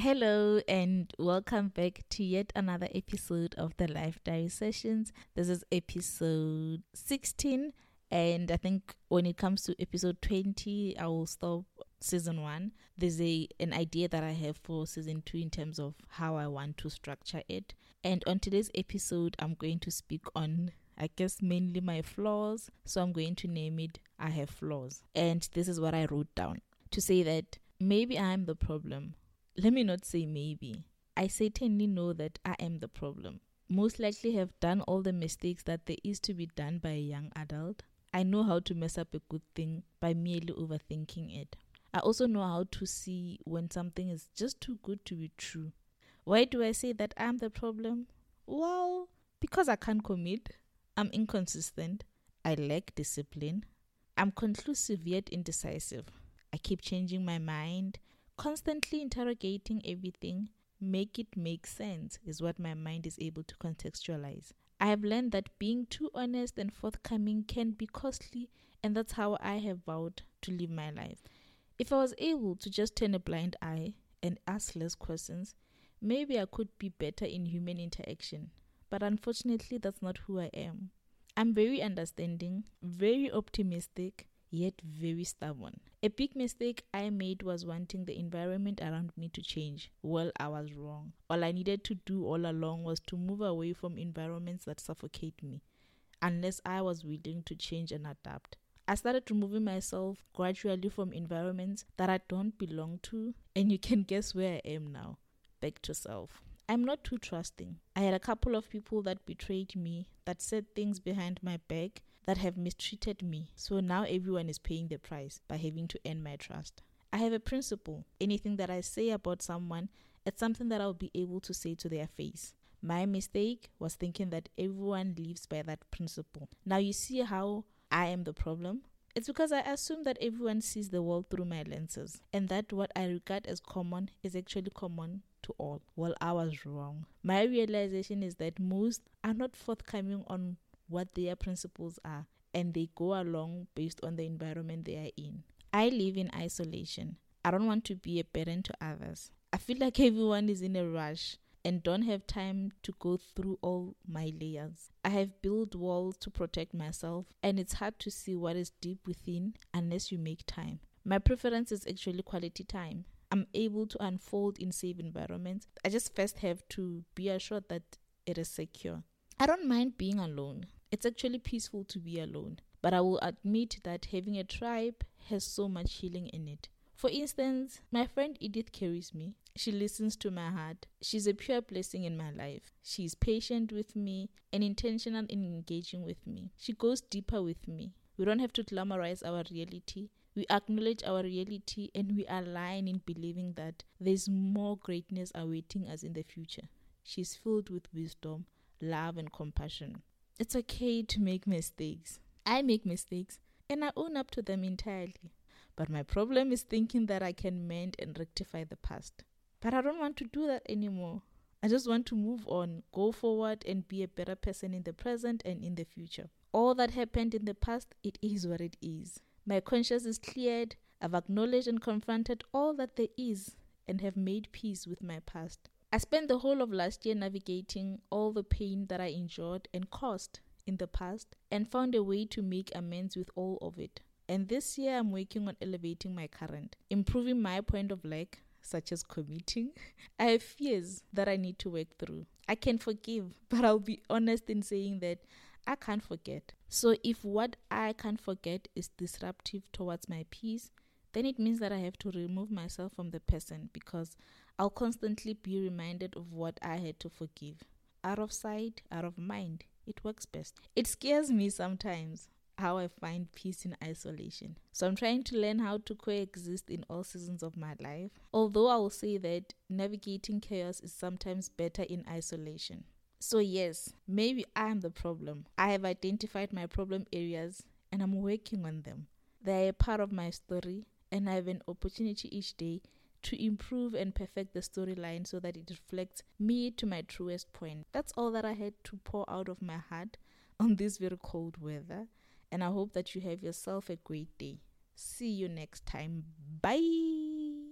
Hello and welcome back to yet another episode of the Life Diary Sessions. This is episode 16 and I think when it comes to episode 20 I will stop season 1. There's a an idea that I have for season 2 in terms of how I want to structure it. And on today's episode I'm going to speak on I guess mainly my flaws. So I'm going to name it I have flaws. And this is what I wrote down to say that maybe I'm the problem. Let me not say maybe. I certainly know that I am the problem. Most likely have done all the mistakes that there is to be done by a young adult. I know how to mess up a good thing by merely overthinking it. I also know how to see when something is just too good to be true. Why do I say that I'm the problem? Well, because I can't commit, I'm inconsistent, I lack discipline, I'm conclusive yet indecisive. I keep changing my mind, constantly interrogating everything. Make it make sense is what my mind is able to contextualize. I have learned that being too honest and forthcoming can be costly, and that's how I have vowed to live my life. If I was able to just turn a blind eye and ask less questions, maybe I could be better in human interaction. But unfortunately, that's not who I am. I'm very understanding, very optimistic, yet very stubborn. A big mistake I made was wanting the environment around me to change. Well, I was wrong. All I needed to do all along was to move away from environments that suffocate me, unless I was willing to change and adapt. I started removing myself gradually from environments that I don't belong to, and you can guess where I am now. Back to self. I'm not too trusting. I had a couple of people that betrayed me, that said things behind my back, that have mistreated me. So now everyone is paying the price by having to earn my trust. I have a principle. Anything that I say about someone, it's something that I'll be able to say to their face. My mistake was thinking that everyone lives by that principle. Now you see how I am the problem? It's because I assume that everyone sees the world through my lenses and that what I regard as common is actually common to all. Well, I was wrong. My realization is that most are not forthcoming on what their principles are and they go along based on the environment they are in. I live in isolation. I don't want to be a burden to others. I feel like everyone is in a rush and don't have time to go through all my layers. I have built walls to protect myself, and it's hard to see what is deep within unless you make time. My preference is actually quality time. I'm able to unfold in safe environments. I just first have to be assured that it is secure. I don't mind being alone. It's actually peaceful to be alone, but I will admit that having a tribe has so much healing in it. For instance, my friend Edith carries me. She listens to my heart. She's a pure blessing in my life. She's patient with me and intentional in engaging with me. She goes deeper with me. We don't have to glamorize our reality. We acknowledge our reality and we align in believing that there's more greatness awaiting us in the future. She's filled with wisdom, love, and compassion. It's okay to make mistakes. I make mistakes and I own up to them entirely. But my problem is thinking that I can mend and rectify the past. But I don't want to do that anymore. I just want to move on, go forward, and be a better person in the present and in the future. All that happened in the past, it is what it is. My conscience is cleared. I've acknowledged and confronted all that there is and have made peace with my past. I spent the whole of last year navigating all the pain that I endured and caused in the past and found a way to make amends with all of it. And this year I'm working on elevating my current, improving my point of lack, such as committing. I have fears that I need to work through. I can forgive, but I'll be honest in saying that I can't forget. So if what I can't forget is disruptive towards my peace, then it means that I have to remove myself from the person because I'll constantly be reminded of what I had to forgive. Out of sight, out of mind. It works best. It scares me sometimes how I find peace in isolation. So I'm trying to learn how to coexist in all seasons of my life. Although I will say that navigating chaos is sometimes better in isolation. So, yes, maybe I'm the problem. I have identified my problem areas and I'm working on them. They are a part of my story, and I have an opportunity each day to improve and perfect the storyline so that it reflects me to my truest point. That's all that I had to pour out of my heart on this very cold weather, and I hope that you have yourself a great day. See you next time. Bye.